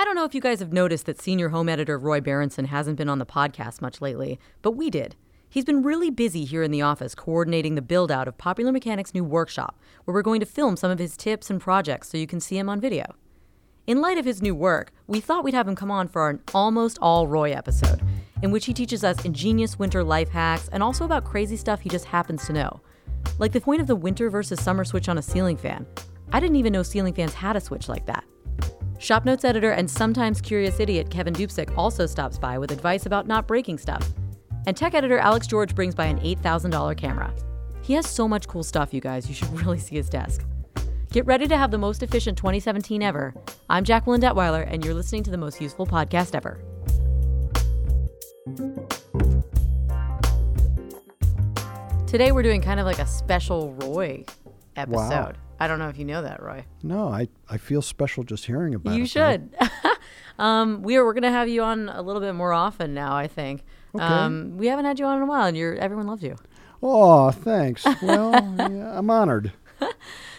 I don't know if you guys have noticed that senior home editor Roy Berendsohn hasn't been on the podcast much lately, but we did. He's been really busy here in the office coordinating the build out of Popular Mechanics' new workshop, where we're going to film some of his tips and projects so you can see him on video. In light of his new work, we thought we'd have him come on for an almost all Roy episode, in which he teaches us ingenious winter life hacks and also about crazy stuff he just happens to know. Like the point of the winter versus summer switch on a ceiling fan. I didn't even know ceiling fans had a switch like that. Shop Notes editor and sometimes curious idiot Kevin Dupzyk also stops by with advice about not breaking stuff. And tech editor Alex George brings by an $8,000 camera. He has so much cool stuff, you guys. You should really see his desk. Get ready to have the most efficient 2017 ever. I'm Jacqueline Detweiler, and you're listening to the most useful podcast ever. Today, we're doing kind of like a special Roy episode. I don't know if you know that, Roy. No, I, I feel special just hearing about You it. though. should. um, we are we're gonna have you on a little bit more often now. I think. Okay. Um, we haven't had you on in a while, and you're everyone loves you. Oh, thanks. Well, yeah, I'm honored.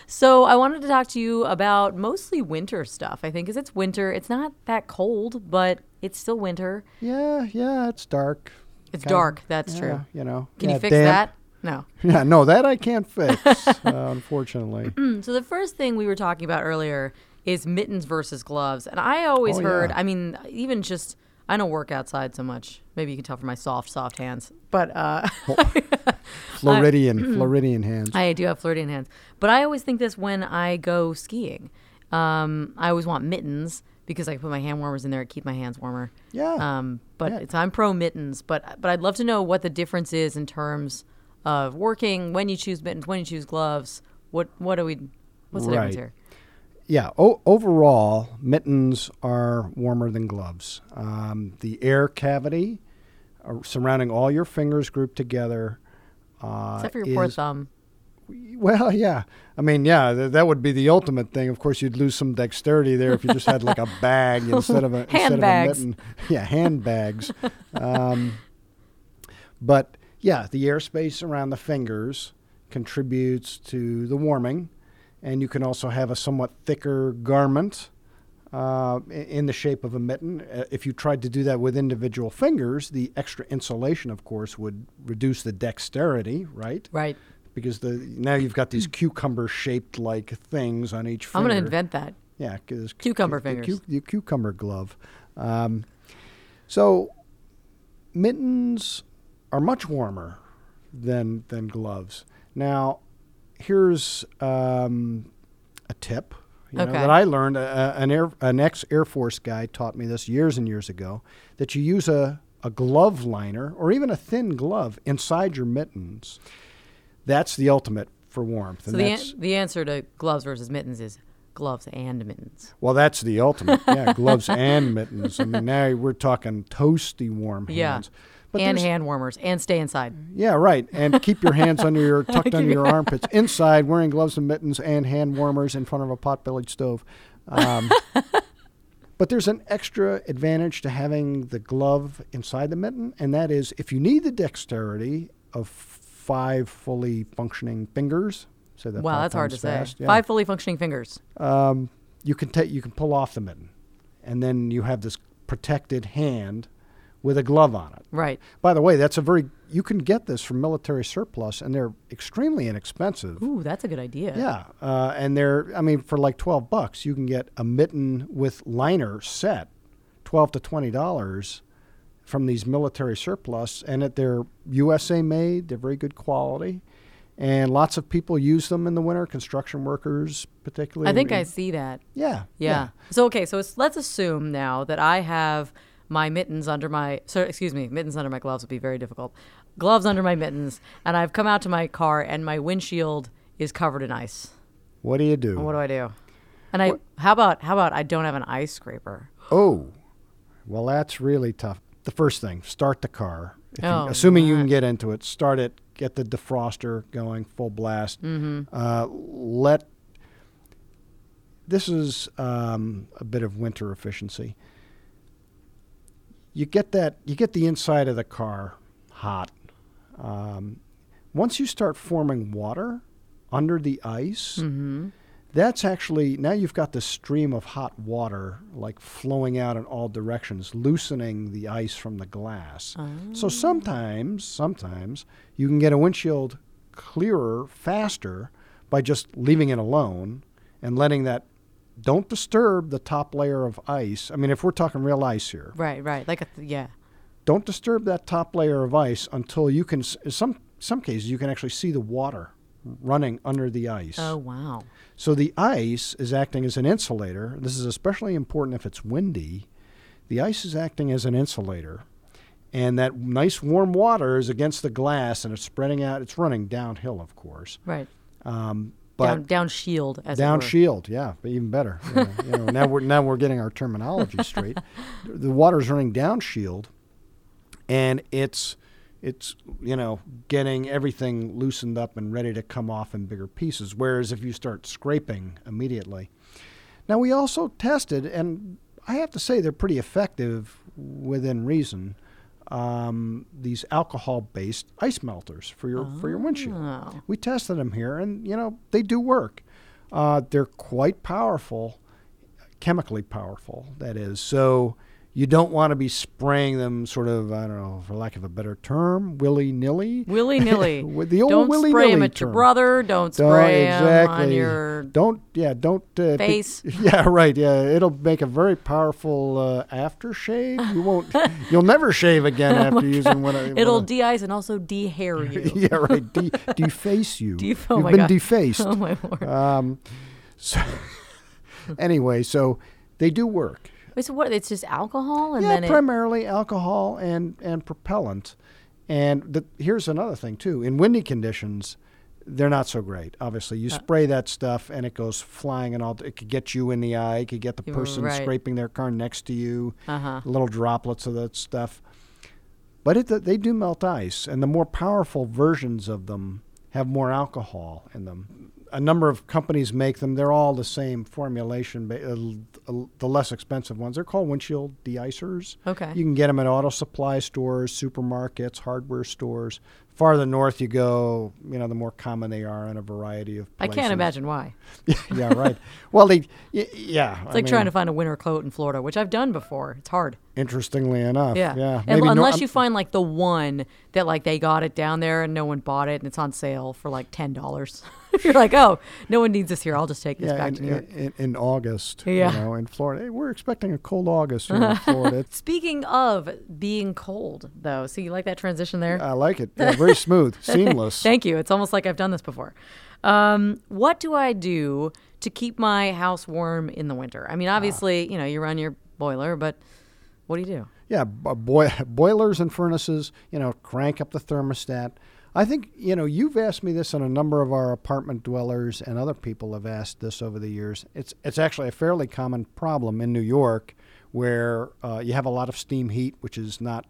So I wanted to talk to you about mostly winter stuff. I think because it's winter. It's not that cold, but it's still winter. Yeah, yeah, it's dark. It's Kinda- dark. That's yeah, true. You know. Can yeah, you fix damp. that? No. Yeah, no, that I can't fix, uh, unfortunately. So the first thing we were talking about earlier is mittens versus gloves, and I always Oh, heard. yeah. I mean, even just I don't work outside so much. Maybe you can tell from my soft, soft hands, but uh, Floridian, Floridian hands. I do have Floridian hands. But I always think this when I go skiing. Um, I always want mittens because I can put my hand warmers in there to keep my hands warmer. yeah. Um, but Yeah. it's I'm pro mittens, but but I'd love to know what the difference is in terms of working when you choose mittens, when you choose gloves. What what do we? What's the difference here? Yeah, o- overall, mittens are warmer than gloves. Um, the air cavity uh, surrounding all your fingers grouped together. Uh, Except for your poor thumb. Well, yeah. I mean, yeah, th- that would be the ultimate thing. Of course, you'd lose some dexterity there if you just had like a bag instead of a instead of a mitten. Yeah, handbags. um, but yeah, the airspace around the fingers contributes to the warming, and you can also have a somewhat thicker garment uh, in the shape of a mitten. Uh, if you tried to do that with individual fingers, the extra insulation, of course, would reduce the dexterity, right? Right. because the now you've got these cucumber shaped like things on each Finger. I'm going to invent that. yeah, 'cause Cucumber the, fingers. cu- the cucumber glove. Um, so mittens are much warmer than than gloves. Now, here's um, a tip. You know, Okay. that I learned. Uh, an air, an ex Air Force guy taught me this years and years ago. That you use a a glove liner or even a thin glove inside your mittens. That's the ultimate for warmth. So the an- the answer to gloves versus mittens is gloves and mittens. well, that's the ultimate. Yeah, gloves and mittens. I mean, now we're talking toasty warm hands. Yeah. But and hand warmers and stay inside. Yeah, right. And keep your hands under your tucked under your- armpits. Inside, wearing gloves and mittens and hand warmers in front of a pot-bellied stove. Um, but there's an extra advantage to having the glove inside the mitten, and that is if you need the dexterity of five fully functioning fingers. Say that Wow, that's hard to times say. yeah, Five fully functioning fingers. um, you can take you can pull off the mitten, and then you have this protected hand with a glove on it. Right. By the way, that's a very you can get this from military surplus, and they're extremely inexpensive. Ooh, that's a good idea. Yeah, uh, and they're I mean for like twelve bucks, you can get a mitten with liner set, twelve to twenty dollars, from these military surplus, and that they're USA made. They're very good quality, and lots of people use them in the winter. Construction workers, particularly. I think I see that. Yeah, Yeah. So okay, so it's, let's assume now that I have my mittens under my so excuse me, mittens under my gloves would be very difficult. Gloves under my mittens, and I've come out to my car and my windshield is covered in ice. What do you do? What do I do? And I how about how about I don't have an ice scraper? Oh, well, that's really tough. The first thing, start the car. You- Oh, assuming you can get into it, start it. Get the defroster going full blast. Mm-hmm. Uh, let. This is um, a bit of winter efficiency. You get that. You get the inside of the car hot. Um, once you start forming water under the ice, Mm-hmm. That's actually now you've got the stream of hot water like flowing out in all directions, loosening the ice from the glass. So sometimes, sometimes you can get a windshield clearer faster by just leaving it alone and letting that don't disturb the top layer of ice. I mean, if we're talking real ice here, Right, right. Like a th- yeah. don't disturb that top layer of ice until you can some some cases you can actually see the water running under the ice. Oh wow. So the ice is acting as an insulator. This is especially important if it's windy. The ice is acting as an insulator. And that nice warm water is against the glass and it's spreading out. It's running downhill, of course. Right. Um, but down down shield as down shield, yeah, but even better. You know, you know, now we're now we're getting our terminology straight. The water's running down shield, and it's it's you know getting everything loosened up and ready to come off in bigger pieces. Whereas if you start scraping immediately, now we also tested, and I have to say they're pretty effective within reason. Um, these alcohol-based ice melters for your for your windshield. Oh. We tested them here, and you know they do work. Uh, they're quite powerful, chemically powerful. That is, so you don't want to be spraying them, sort of, I don't know, for lack of a better term, willy nilly. Willy nilly. The old don't willy spray 'em nilly at your brother. Don't Don't- spray exactly. on your. Don't yeah, don't uh, Face. yeah, right. Yeah, it'll make a very powerful uh, aftershave. You won't. you'll never shave again after using one. of- Oh It'll de-ice and also de-hair you. yeah, right. De- deface you. Def- oh You've been God. defaced. Oh my lord. Um, so anyway, so they do work. Wait, so what? It's just alcohol and yeah, then it. primarily alcohol and and propellant. And the, here's another thing too. In windy conditions, they're not so great. Obviously, Uh. you spray that stuff and it goes flying and all. It could get you in the eye. It could get the person right. scraping their car next to you. Uh-huh. Little droplets of that stuff. But it, they do melt ice, and the more powerful versions of them have more alcohol in them. A number of companies make them. They're all the same formulation. Uh, uh, the less expensive ones, they're called windshield de-icers. Okay. You can get them at auto supply stores, supermarkets, hardware stores. Farther north you go, you know, the more common they are in a variety of I places. can't imagine why. yeah, right. Well, they, y- yeah. It's like trying to find a winter coat in Florida, which I've done before. It's hard. Interestingly enough, Yeah. yeah. Maybe unless you find like the one that like they got it down there and no one bought it and it's on sale for like ten dollars. You're like, oh, no one needs this here. I'll just take this yeah, back in, to New York. in, in August, Yeah. you know, in Florida. Hey, we're expecting a cold August here in Florida. Speaking of being cold, though, so you like that transition there? I like it. Yeah, very smooth, seamless. Thank you. It's almost like I've done this before. Um, what do I do to keep my house warm in the winter? I mean, Ah. obviously, you know, you run your boiler, but what do you do? Yeah, boi- boilers and furnaces, you know, crank up the thermostat. I think, you know, you've asked me this and a number of our apartment dwellers and other people have asked this over the years. It's it's actually a fairly common problem in New York where uh, you have a lot of steam heat, which is not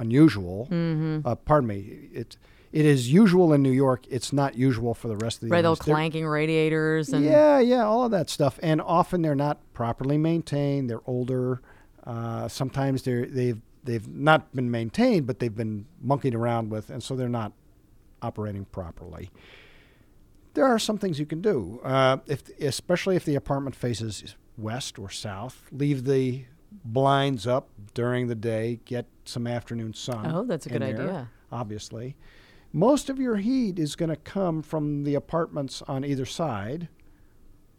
unusual. Mm-hmm. Uh, pardon me. It, it is usual in New York. It's not usual for the rest of the Right, those clanking radiators and yeah, yeah, all of that stuff, and often they're not properly maintained. They're older. Uh, sometimes they're they've they've not been maintained, but they've been monkeyed around with, and so they're not operating properly. There are some things you can do, uh, if especially if the apartment faces west or south. Leave the blinds up during the day. Get some afternoon sun. Oh, that's a good there, idea. Obviously, most of your heat is going to come from the apartments on either side,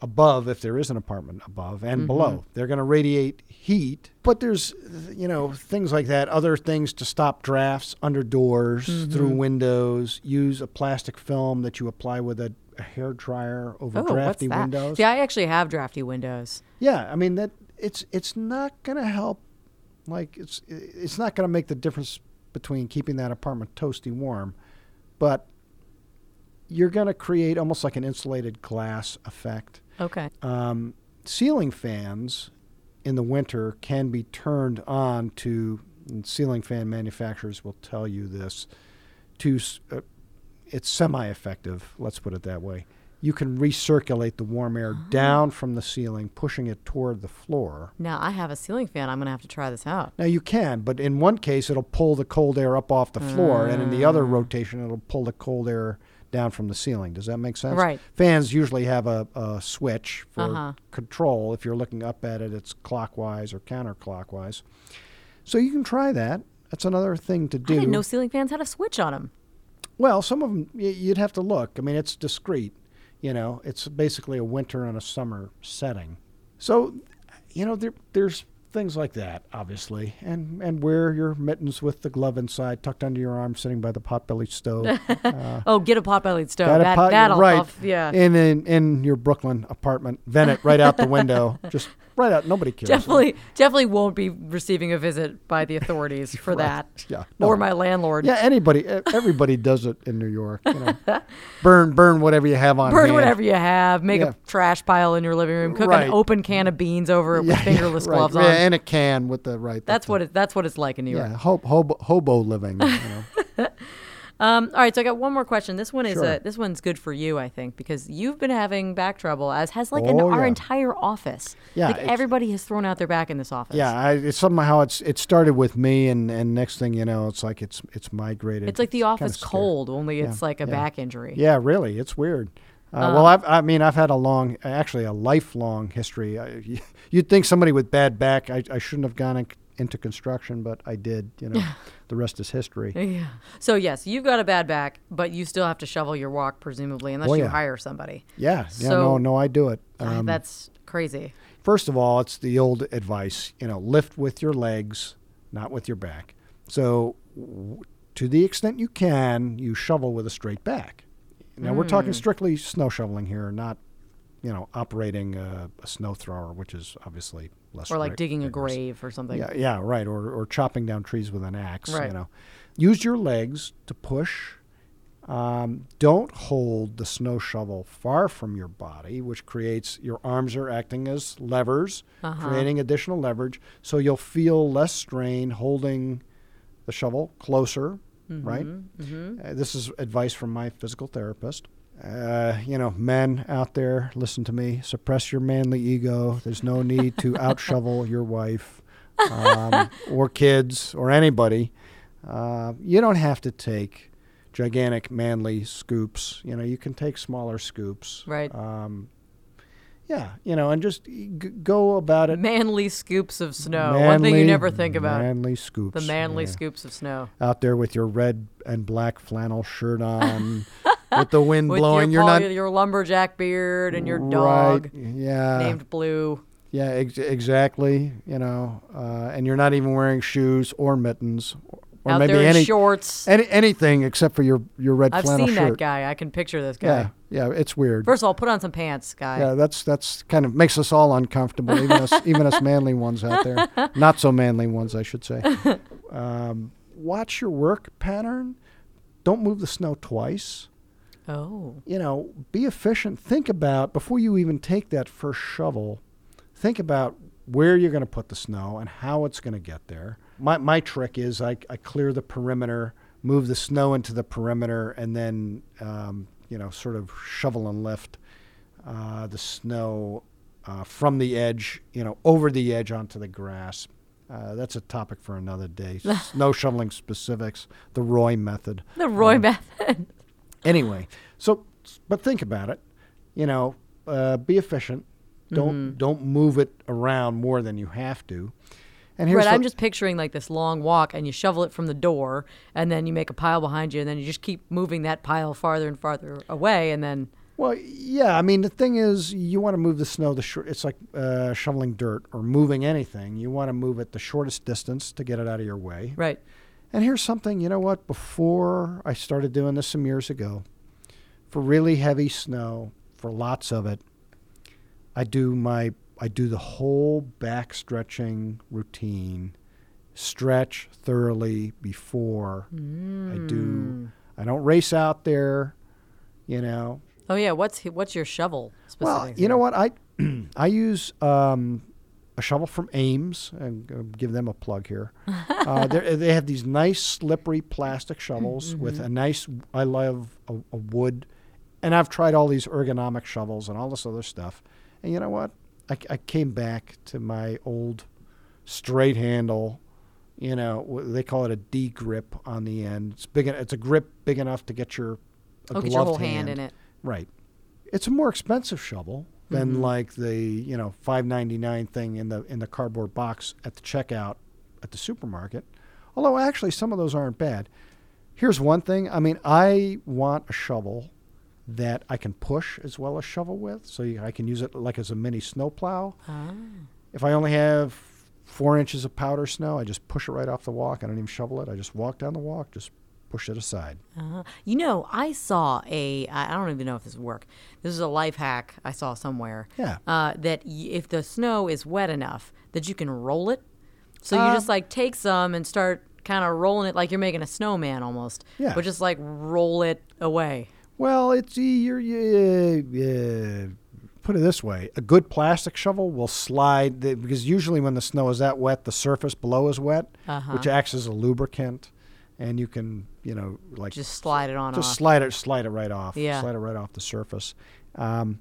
above if there is an apartment above, and mm-hmm. below. They're going to radiate heat, but there's you know things like that, other things to stop drafts under doors, mm-hmm. through windows. Use a plastic film that you apply with a, a hair dryer over Oh, drafty windows. See, I actually have drafty windows. Yeah, I mean that it's it's not going to help. Like it's it's not going to make the difference between keeping that apartment toasty warm, but you're going to create almost like an insulated glass effect. Okay. Um, ceiling fans in the winter can be turned on to. And ceiling fan manufacturers will tell you this. To uh, it's semi-effective. Let's put it that way. You can recirculate the warm air down from the ceiling, pushing it toward the floor. Now I have a ceiling fan. I'm gonna have to try this out. Now you can, but in one case it'll pull the cold air up off the floor, and in the other Mm. rotation it'll pull the cold air down from the ceiling. Does that make sense? Right. Fans usually have a, a switch for Uh-huh. control. If you're looking up at it, it's clockwise or counterclockwise. So you can try that. That's another thing to do. I didn't know ceiling fans had a switch on them. Well, some of them you'd have to look. I mean, it's discrete. You know, it's basically a winter and a summer setting. So, you know, there, there's things like that, obviously, and and wear your mittens with the glove inside, tucked under your arm, sitting by the potbelly stove. Uh, oh, get a pot-bellied stove. Got a that, pot- that'll right off- yeah. in, in in your Brooklyn apartment. Vent it right out the window, just right out. Nobody cares. Definitely, definitely won't be receiving a visit by the authorities for Right. that. Yeah. Or No. my landlord. Yeah, anybody, everybody does it in New York. You know, burn, burn whatever you have on Burn hand. whatever you have. Make Yeah. a trash pile in your living room. Cook Right. an open can of beans over it with fingerless right. gloves Yeah, and a can with the right. That's what it. That's what it's like in New York. Yeah, hobo, hobo, hobo living. You know. Um, all right, so I got one more question. This one is Sure. uh, this one's good for you, I think, because you've been having back trouble, as has like an, Oh, our yeah. entire office. Yeah, like everybody has thrown out their back in this office. yeah, I, it's somehow it's it started with me, and and next thing you know, it's like it's it's migrated. it's like the office scary. cold, only it's Yeah, like a yeah. back injury. Yeah, really, it's weird. Uh, Um, well, I've, I mean, I've had a long, actually a lifelong history. I, you'd think somebody with bad back, I, I shouldn't have gone in, into construction, but I did. You know, the rest is history. Yeah. So yes, you've got a bad back, but you still have to shovel your walk, presumably, unless Oh, you hire somebody. Yeah, yeah, So- no, no, I do it. Um, That's crazy. First of all, it's the old advice, you know, lift with your legs, not with your back. So, w- to the extent you can, you shovel with a straight back. Now, we're Hmm. talking strictly snow shoveling here, not, you know, operating a, a snow thrower, which is obviously less Or like ri- digging a grave or something. Yeah, yeah, right. Or, or chopping down trees with an axe. Right. You know, use your legs to push. Um, don't hold the snow shovel far from your body, which creates your arms are acting as levers, Uh-huh. creating additional leverage. So you'll feel less strain holding the shovel closer. Right. Mm-hmm. Uh, this is advice from my physical therapist. Uh, you know, men out there, listen to me. Suppress your manly ego. There's no need to out shovel your wife um, or kids or anybody. Uh, you don't have to take gigantic manly scoops. You know, you can take smaller scoops. Right. Um, yeah, you know, and just g- go about it. Manly scoops of snow. One thing you never think about. Manly scoops. The manly yeah. scoops of snow. Out there with your red and black flannel shirt on, with the wind With blowing. your, You're not your lumberjack beard and your dog Right. Yeah. named Blue. Yeah, ex- exactly. You know, uh, and you're not even wearing shoes or mittens, or out maybe any, shorts. any anything except for your your red I've flannel seen that guy. I can picture this guy. Yeah, yeah, it's weird. First of all, put on some pants, guy. yeah, that's that's kind of makes us all uncomfortable, even us even us manly ones out there, not so manly ones, I should say. Um, watch your work pattern. Don't move the snow twice. Oh. you know, be efficient. Think about before you even take that first shovel. Think about where you're going to put the snow and how it's going to get there. My my trick is I, I clear the perimeter, move the snow into the perimeter, and then um, you know sort of shovel and lift uh, the snow uh, from the edge, you know, over the edge onto the grass. Uh, that's a topic for another day. Snow shoveling specifics, the Roy method. The Roy Um, method. Anyway, so but think about it. You know, uh, be efficient. Don't Mm-hmm. don't move it around more than you have to. And here's Right, the- I'm just picturing like this long walk, and you shovel it from the door, and then you make a pile behind you, and then you just keep moving that pile farther and farther away, and then well, yeah. I mean, the thing is, you want to move the snow the short. It's like uh, shoveling dirt or moving anything. You want to move it the shortest distance to get it out of your way. right. And here's something. You know what? Before I started doing this some years ago, for really heavy snow, for lots of it, I do my I do the whole back stretching routine, stretch thoroughly before I Mm. do. I don't race out there, you know. Oh yeah, what's what's your shovel Well, you know what I I use um, a shovel from Ames and uh, give them a plug here. uh, they're- have these nice slippery plastic shovels with Mm-hmm. a nice. I love a, a wood, and I've tried all these ergonomic shovels and all this other stuff. And you know what? I, I came back to my old straight handle. You know, they call it a D grip on the end. It's big. It's a grip big enough to get your a Oh, get your gloved whole hand in it. Right. It's a more expensive shovel than Mm-hmm. like the you know five ninety nine thing in the in the cardboard box at the checkout at the supermarket. Although actually some of those aren't bad. Here's one thing. I mean, I want a shovel that I can push as well as shovel with, so I can use it like as a mini snowplow. Ah. If I only have four inches of powder snow, I just push it right off the walk. I don't even shovel it. I just walk down the walk, just push it aside. Uh, you know, I saw a, I don't even know if this would work. This is a life hack I saw somewhere. Yeah. Uh, that y- if the snow is wet enough, that you can roll it. So you Uh, just like take some and start kind of rolling it like you're making a snowman almost. Yeah. But just like roll it away. Well, it's you're, yeah, yeah. Put it this way: a good plastic shovel will slide the, because usually when the snow is that wet, the surface below is wet, Uh-huh. which acts as a lubricant, and you can, you know, like Just slide it on just off. slide it, slide it right off, Yeah. slide it right off the surface. Um,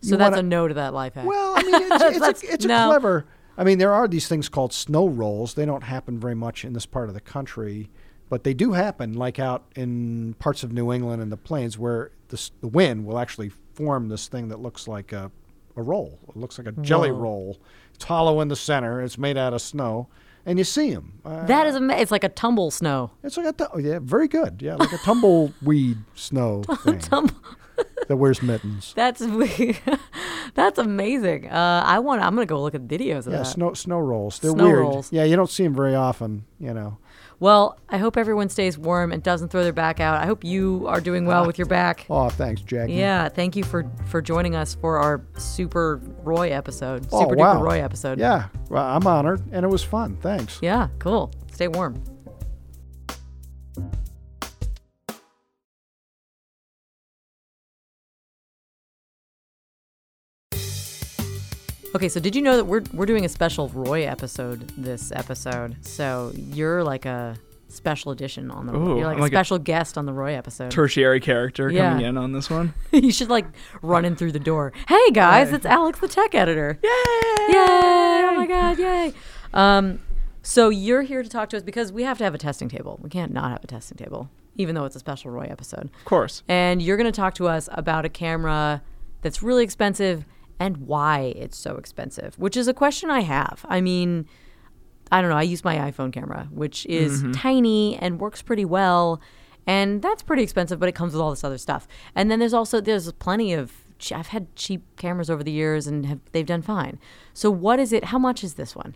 so that's wanna- a no to that life hack. well, I mean, it's, it's, a, it's no. a clever. I mean, there are these things called snow rolls. They don't happen very much in this part of the country, but they do happen, like out in parts of New England and the plains, where the, the wind will actually form this thing that looks like a, a roll. It looks like a jelly Whoa. roll. It's hollow in the center. It's made out of snow, and you see them. Uh, that is ama- it's like a tumble snow. it's like a tu- oh, yeah, very good. Yeah, like a tumbleweed snow thing Tumble. that wears mittens. That's that's amazing. Uh, I want. I'm gonna go look at videos of Yeah, that. snow snow rolls. They're Snow weird. rolls. Yeah, you don't see them very often. You know. Well, I hope everyone stays warm and doesn't throw their back out. I hope you are doing well with your ah, back. Oh, thanks, Jackie. Yeah, thank you for for joining us for our Super Roy episode. Oh, Super wow. duper Roy episode. Yeah, well, I'm honored, and it was fun. Thanks. Yeah, cool. Stay warm. Okay, so did you know that we're we're doing a special Roy episode this episode? So you're like a special edition on the Ooh, you're like I'm a like a special guest on the Roy episode. tertiary character Yeah. coming in on this one. you should like run in through the door. Hey guys, Hey. it's Alex the tech editor. Yay! Yay! Oh my god, yay. Um, so you're here to talk to us because we have to have a testing table. We can't not have a testing table, even though it's a special Roy episode. Of course. And you're going to talk to us about a camera that's really expensive and why it's so expensive, which is a question I have. I mean, I don't know. I use my iPhone camera, which is mm-hmm. tiny and works pretty well, and that's pretty expensive. But it comes with all this other stuff. And then there's also there's plenty of I've had cheap cameras over the years and have, they've done fine. So what is it? How much is this one?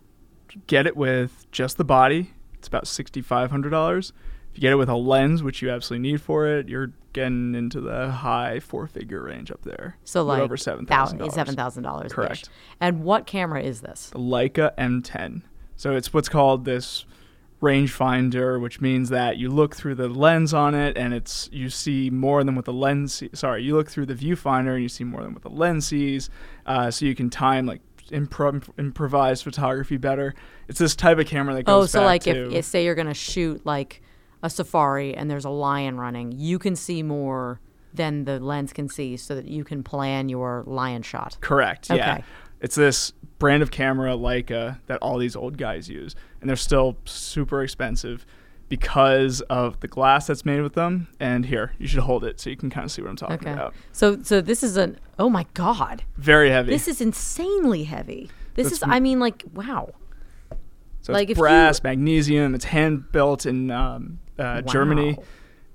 Get it with just the body. It's about sixty-five hundred dollars. If you get it with a lens, which you absolutely need for it, you're getting into the high four-figure range up there. So like over seven thousand dollars. Seven thousand dollars. Correct. And what camera is this? The Leica M10. So it's what's called this rangefinder, which means that you look through the lens on it and it's you see more than what the lens. See, sorry, you look through the viewfinder and you see more than what the lens sees. Uh, so you can time like impro- improvise photography better. It's this type of camera that goes. Oh, so like to, if, if say you're gonna shoot like a safari and there's a lion running, you can see more than the lens can see, so that you can plan your lion shot. Correct. Yeah. Okay. It's this brand of camera Leica that all these old guys use, and they're still super expensive because of the glass that's made with them. And here, you should hold it so you can kind of see what I'm talking Okay. about. So so this is an oh my god, Very heavy. this is insanely heavy. This That's is I mean like wow. so like, if it's you- brass, magnesium. It's hand built in um, uh, Germany.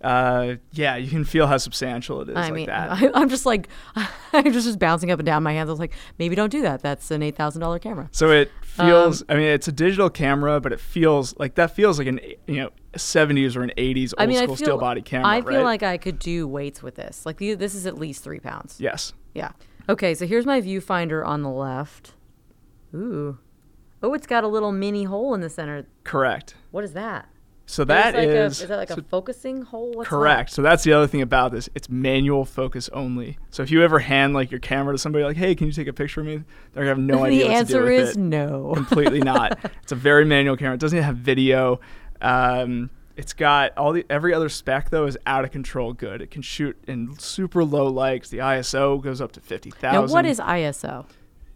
Uh, yeah, you can feel how substantial it is I like mean, that. I, I'm just like, I'm just, just bouncing up and down my hands. I was like, maybe don't do that. That's an eight thousand dollar camera. So it Um, feels. I mean, it's a digital camera, but it feels like that feels like an you know 70s or an 80s old I mean, school feel steel body camera. I feel right? like I could do weights with this. Like the- this is at least three pounds. yes. Yeah. Okay, so here's my viewfinder on the left. Ooh. Oh, it's got a little mini hole in the center. Correct. What is that? So that like is a, is that like so- a focusing hole? What's correct. So that's the other thing about this. It's manual focus only. So if you ever hand like your camera to somebody, like, "Hey, can you take a picture of me?" They're gonna have no That? idea the what answer to do with is it. no. Completely not. It's a very manual camera. It doesn't have video. Um, it's got all the every other spec though is out of control good. It can shoot in super low lights. The ISO goes up to fifty now, what is ISO?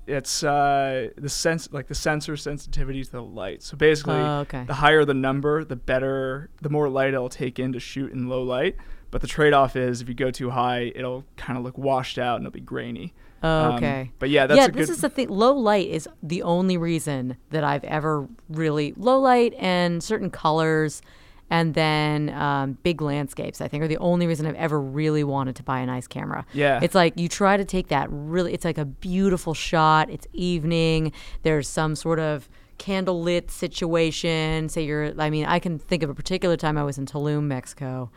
It's uh, the sense like the sensor sensitivity to the light. So basically, Oh, okay. the higher the number, the better, the more light it'll take in to shoot in low light. But the trade-off is if you go too high, it'll kind of look washed out and it'll be grainy. Oh, Um, okay. but yeah, that's yeah, a good. this is the thing. Low light is the only reason that I've ever really low light and certain colors, and then um, big landscapes. I think are the only reason I've ever really wanted to buy a nice camera. Yeah. it's like you try to take that really. It's like a beautiful shot. It's evening. There's some sort of candlelit situation. Say you're. I mean, I can think of a particular time I was in Tulum, Mexico.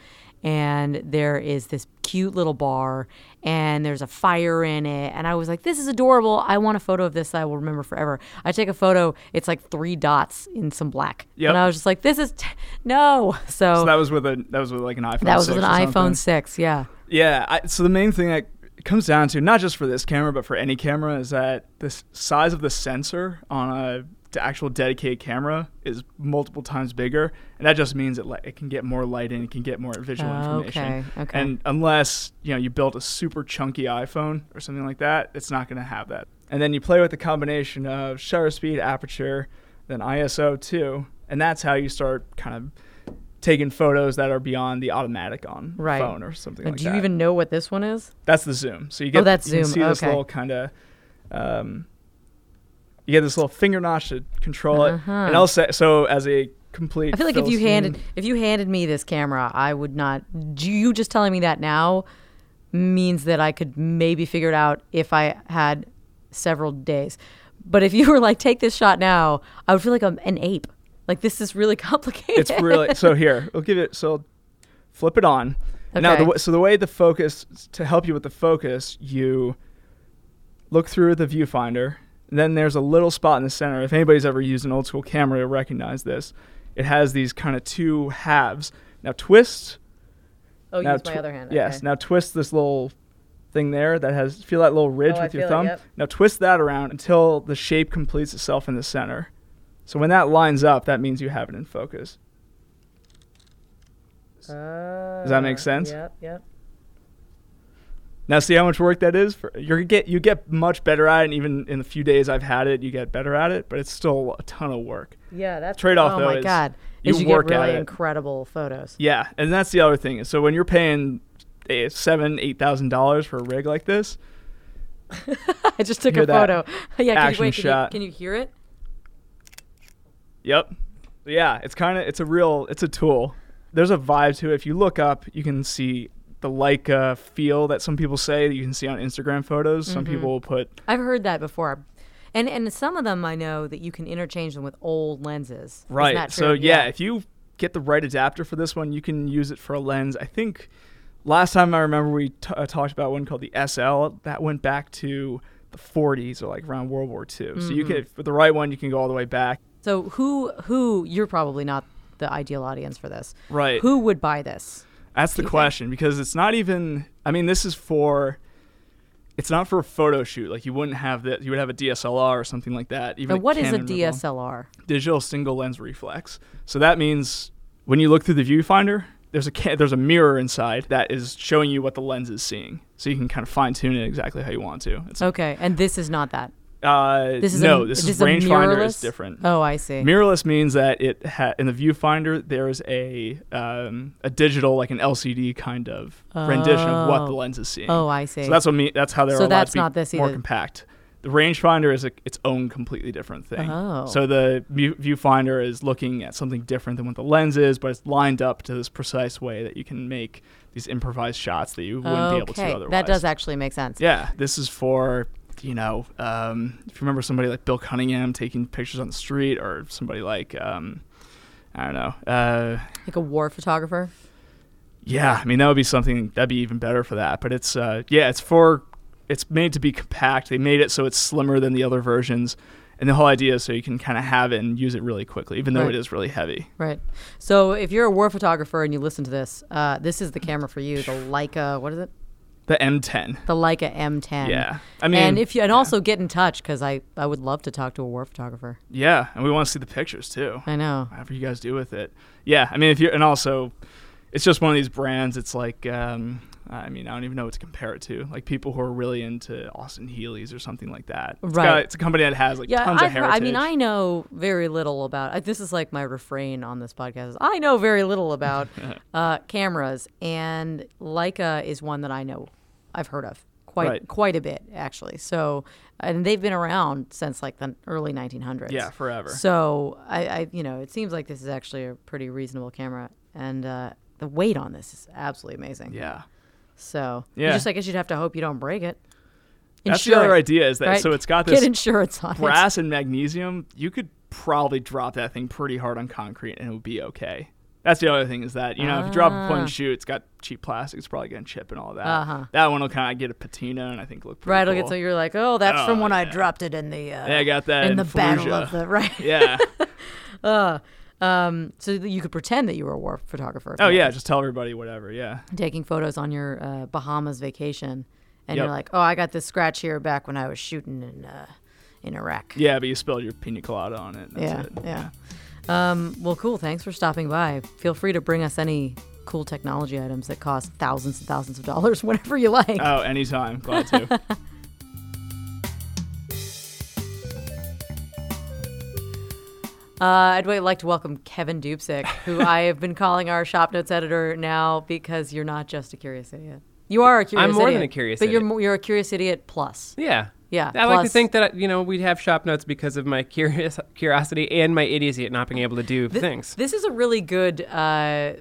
And there is this cute little bar, and there's a fire in it. And I was like, "This is adorable. I want a photo of this that I will remember forever." I take a photo. It's like three dots in some black, Yep. and I was just like, "This is t- no." So, so that was with a that was with like an iPhone. that was 6 with an iPhone something. six. Yeah. Yeah. I, so the main thing that comes down to, not just for this camera, but for any camera, is that the size of the sensor on a d- actual dedicated camera is multiple times bigger, and that just means it li- it can get more light in, it can get more visual information. Okay. Okay. And unless you know you built a super chunky iPhone or something like that, it's not going to have that. And then you play with the combination of shutter speed, aperture, then ISO too, and that's how you start kind of taking photos that are beyond the automatic on Right. phone or something like do that. you even know what this one is? That's the zoom. So you get Oh, that's you zoom. see this Okay. little kind of um, you get this little finger notch to control it, Uh-huh. and also so as a complete. I feel like if you handed if you handed me this camera, I would not. You just telling me that now means that I could maybe figure it out if I had several days. But if you were like, take this shot now, I would feel like I'm an ape. Like this is really complicated. it's really so here we'll give it so flip it on now the, Okay. so the way the focus to help you with the focus you look through the viewfinder then there's a little spot in the center if anybody's ever used an old school camera you'll recognize this it has these kind of two halves now twist oh, now use my other hand. yes okay. now twist this little thing there that has feel that little ridge Oh, I with your feel it, thumb yep. now twist that around until the shape completes itself in the center so when that lines up that means you have it in focus Does that make ah, sense? Yep. Yep. Now, see how much work that is. For you get you get much better at it. And even in the few days I've had it, you get better at it. But it's still a ton of work. Yeah. That's Trade-off, Oh though, my god. you you work get at really it. incredible photos. Yeah, and that's the other thing. So when you're paying eh, seven, eight thousand dollars for a rig like this, I just took a photo. yeah. Can you, wait, can you, shot. can you hear it? yep, yeah, it's kind of it's a real it's a tool. There's a vibe to it. If you look up, you can see the Leica feel that some people say that you can see on Instagram photos. Some Mm-hmm. people will put I've heard that before. And and some of them I know that you can interchange them with old lenses. Right. So true? yeah, if you get the right adapter for this one, you can use it for a lens. I think last time I remember we t- uh, talked about one called the SL that went back to the 40s or like around World War II. So Mm-hmm. you can with the right one, you can go all the way back. So who who you're probably not the ideal audience for this. Right. Who would buy this? That's the question because it's not even. I mean, this is for. It's not for a photo shoot. Like you wouldn't have that. You would have a DSLR or something like that. Even Now, what is a Canon would want- DSLR? digital single lens reflex. So that means when you look through the viewfinder, there's a ca- there's a mirror inside that is showing you what the lens is seeing. So you can kind of fine tune it exactly how you want to. It's, Okay, and this is not that. Uh, This is no, a, this this is a rangefinder is different. Oh, I see. Mirrorless means that it ha- in the viewfinder there is a um, a digital like an LCD kind of rendition of what the Oh. lens is seeing. oh, I see. So that's what me. That's how they're So allowed that's to be not this more compact. The rangefinder is a, its own completely different thing. Oh. So the view- viewfinder is looking at something different than what the lens is, but it's lined up to this precise way that you can make these improvised shots that you wouldn't be able to otherwise. that does actually make sense. Yeah, this is for you know, um, if you remember somebody like Bill Cunningham taking pictures on the street, or somebody like um, I don't know. Uh, Like a war photographer. yeah, I mean that would be something that'd be even better for that. But it's uh, yeah, it's for it's made to be compact. They made it so it's slimmer than the other versions, and the whole idea is so you can kind of have it and use it really quickly, even though Right. it is really heavy. Right. So if you're a war photographer and you listen to this, uh, this is the camera for you. The Leica, what is it? The M10. The Leica M10. Yeah, I mean, and if you and yeah. also get in touch because I I would love to talk to a war photographer. yeah, and we want to see the pictures too. I know. whatever you guys do with it. Yeah, I mean, if you and also, it's just one of these brands. It's like um, I mean, I don't even know what to compare it to. Like people who are really into Austin Healey's or something like that. It's Right. got- it's a company that has like Yeah, tons I've of heritage. I mean, I know very little about. This is like my refrain on this podcast. is I know very little about uh, cameras, and Leica is one that I know. I've heard of quite Right. quite a bit actually. So, and they've been around since like the early 1900s. Yeah, forever. So I, I, you know, it seems like this is actually a pretty reasonable camera, and uh, the weight on this is absolutely amazing. yeah. So you Yeah. just I guess you'd have to hope you don't break it. That's the other it, idea is that right? so it's got Get this insurance on it. brass and magnesium. You could probably drop that thing pretty hard on concrete and it would be okay. That's the other thing is that you know if you drop a point Ah. and shoot, it's got cheap plastic. It's probably gonna chip and all that. Uh-huh. That one will kind of get a patina and I think look pretty Right, cool. it'll get so you're like, oh, that's from Oh, when I dropped it in the uh, Yeah, I got that in in the battle of the right. yeah. Uh, um, so you could pretend that you were a war photographer. Oh yeah, just tell everybody whatever. Yeah. taking photos on your uh, Bahamas vacation, and Yep. you're like, oh, I got this scratch here back when I was shooting in uh, in Iraq. Yeah, but you spilled your pina colada on it. That's yeah, it. yeah. Um, well, cool. Thanks for stopping by. Feel free to bring us any cool technology items that cost thousands and thousands of dollars whenever you like. Oh, anytime. Glad to. Uh, I'd wa- like to welcome Kevin Dupzyk, who I have been calling our shop notes editor now because you're not just a curious idiot. You are a curious I'm more idiot. than a curious but you're you're a curious idiot plus. Yeah. Yeah, I like to think that you know we'd have shop notes because of my curious curiosity and my idiocy at not being able to do things. This is a really good uh,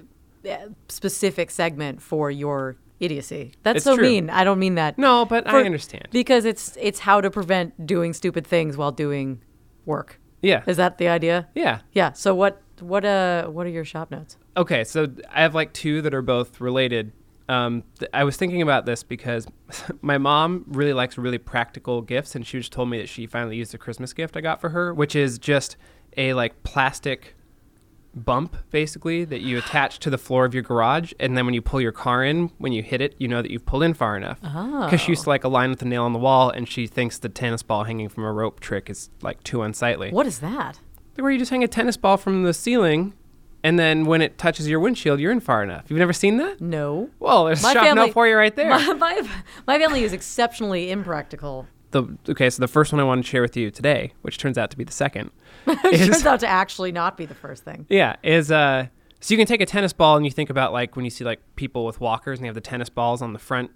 specific segment for your idiocy. That's It's so true. mean. I don't mean that. no, but For- I understand. Because it's it's how to prevent doing stupid things while doing work. Yeah. Is that the idea? Yeah. Yeah. So what what uh what are your shop notes? Okay, so I have like two that are both related. Um, th- I was thinking about this because my mom really likes really practical gifts, and she just told me that she finally used a Christmas gift I got for her, which is just a like plastic bump basically that you attach to the floor of your garage, and then when you pull your car in, when you hit it, you know that you've pulled in far enough. Because she used to like align with the nail on the wall, and she thinks the tennis ball hanging from a rope trick is like too unsightly. What is that? Where you just hang a tennis ball from the ceiling, and then when it touches your windshield, you're in far enough. You've never seen that? No. Well, there's My shop family- note for you right there. My, my, my family is exceptionally impractical. the okay, so the first one I wanted to share with you today, which turns out to be the second, It is turns out to actually not be the first thing. yeah, is uh, so you can take a tennis ball and you think about like when you see like people with walkers and they have the tennis balls on the front,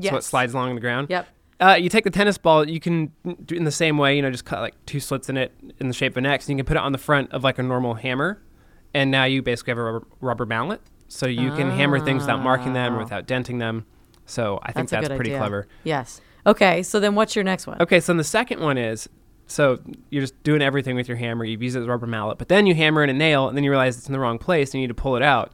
so it slides along the ground. Yep. Uh, you take the tennis ball, you can do it in the same way, you know, just cut like two slits in it in the shape of an X, and you can put it on the front of like a normal hammer, and now you basically have a rubber, rubber mallet, so you can hammer things without marking them or Oh. without denting them. So I think That's, that's, pretty idea. clever. Yes. Okay. So then, what's your next one? Okay, so then the second one is so you're just doing everything with your hammer. You've used it as a rubber mallet, but then you hammer in a nail, and then you realize it's in the wrong place, and you need to pull it out.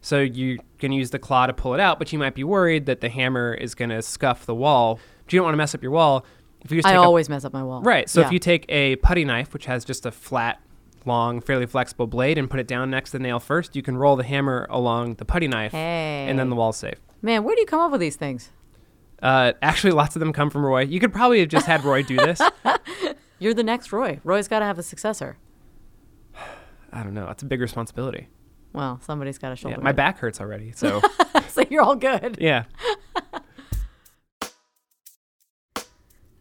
So you can use the claw to pull it out, but you might be worried that the hammer is going to scuff the wall. But you don't want to mess up your wall. If you just I take a- always mess up my wall. right. So Yeah. if you take a putty knife, which has just a flat, long, fairly flexible blade, and put it down next to the nail first, you can roll the hammer along the putty knife, and then the wall's safe. Man, where do you come up with these things? Uh, actually, lots of them come from Roy. You could probably have just had Roy do this. You're the next Roy. Roy's got to have a successor. I don't know. It's a big responsibility. Well, somebody's got to Yeah, shoulder. my it. back hurts already. So so you're all good. yeah.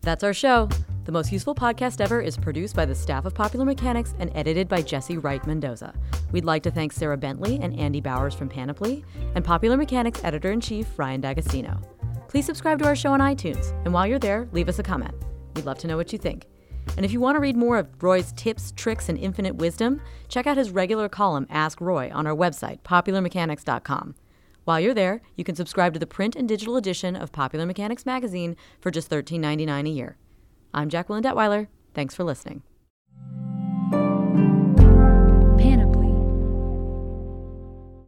That's our show. The Most Useful Podcast Ever is produced by the staff of Popular Mechanics and edited by Jesse Wright Mendoza. We'd like to thank Sarah Bentley and Andy Bowers from Panoply, and Popular Mechanics editor in chief Ryan D'Agostino. Please subscribe to our show on iTunes, and while you're there, leave us a comment. We'd love to know what you think. And if you want to read more of Roy's tips, tricks, and infinite wisdom, check out his regular column, Ask Roy, on our website, popularmechanics.com. While you're there, you can subscribe to the print and digital edition of Popular Mechanics magazine for just $13.99 a year. I'm Jacqueline Detweiler. Thanks for listening.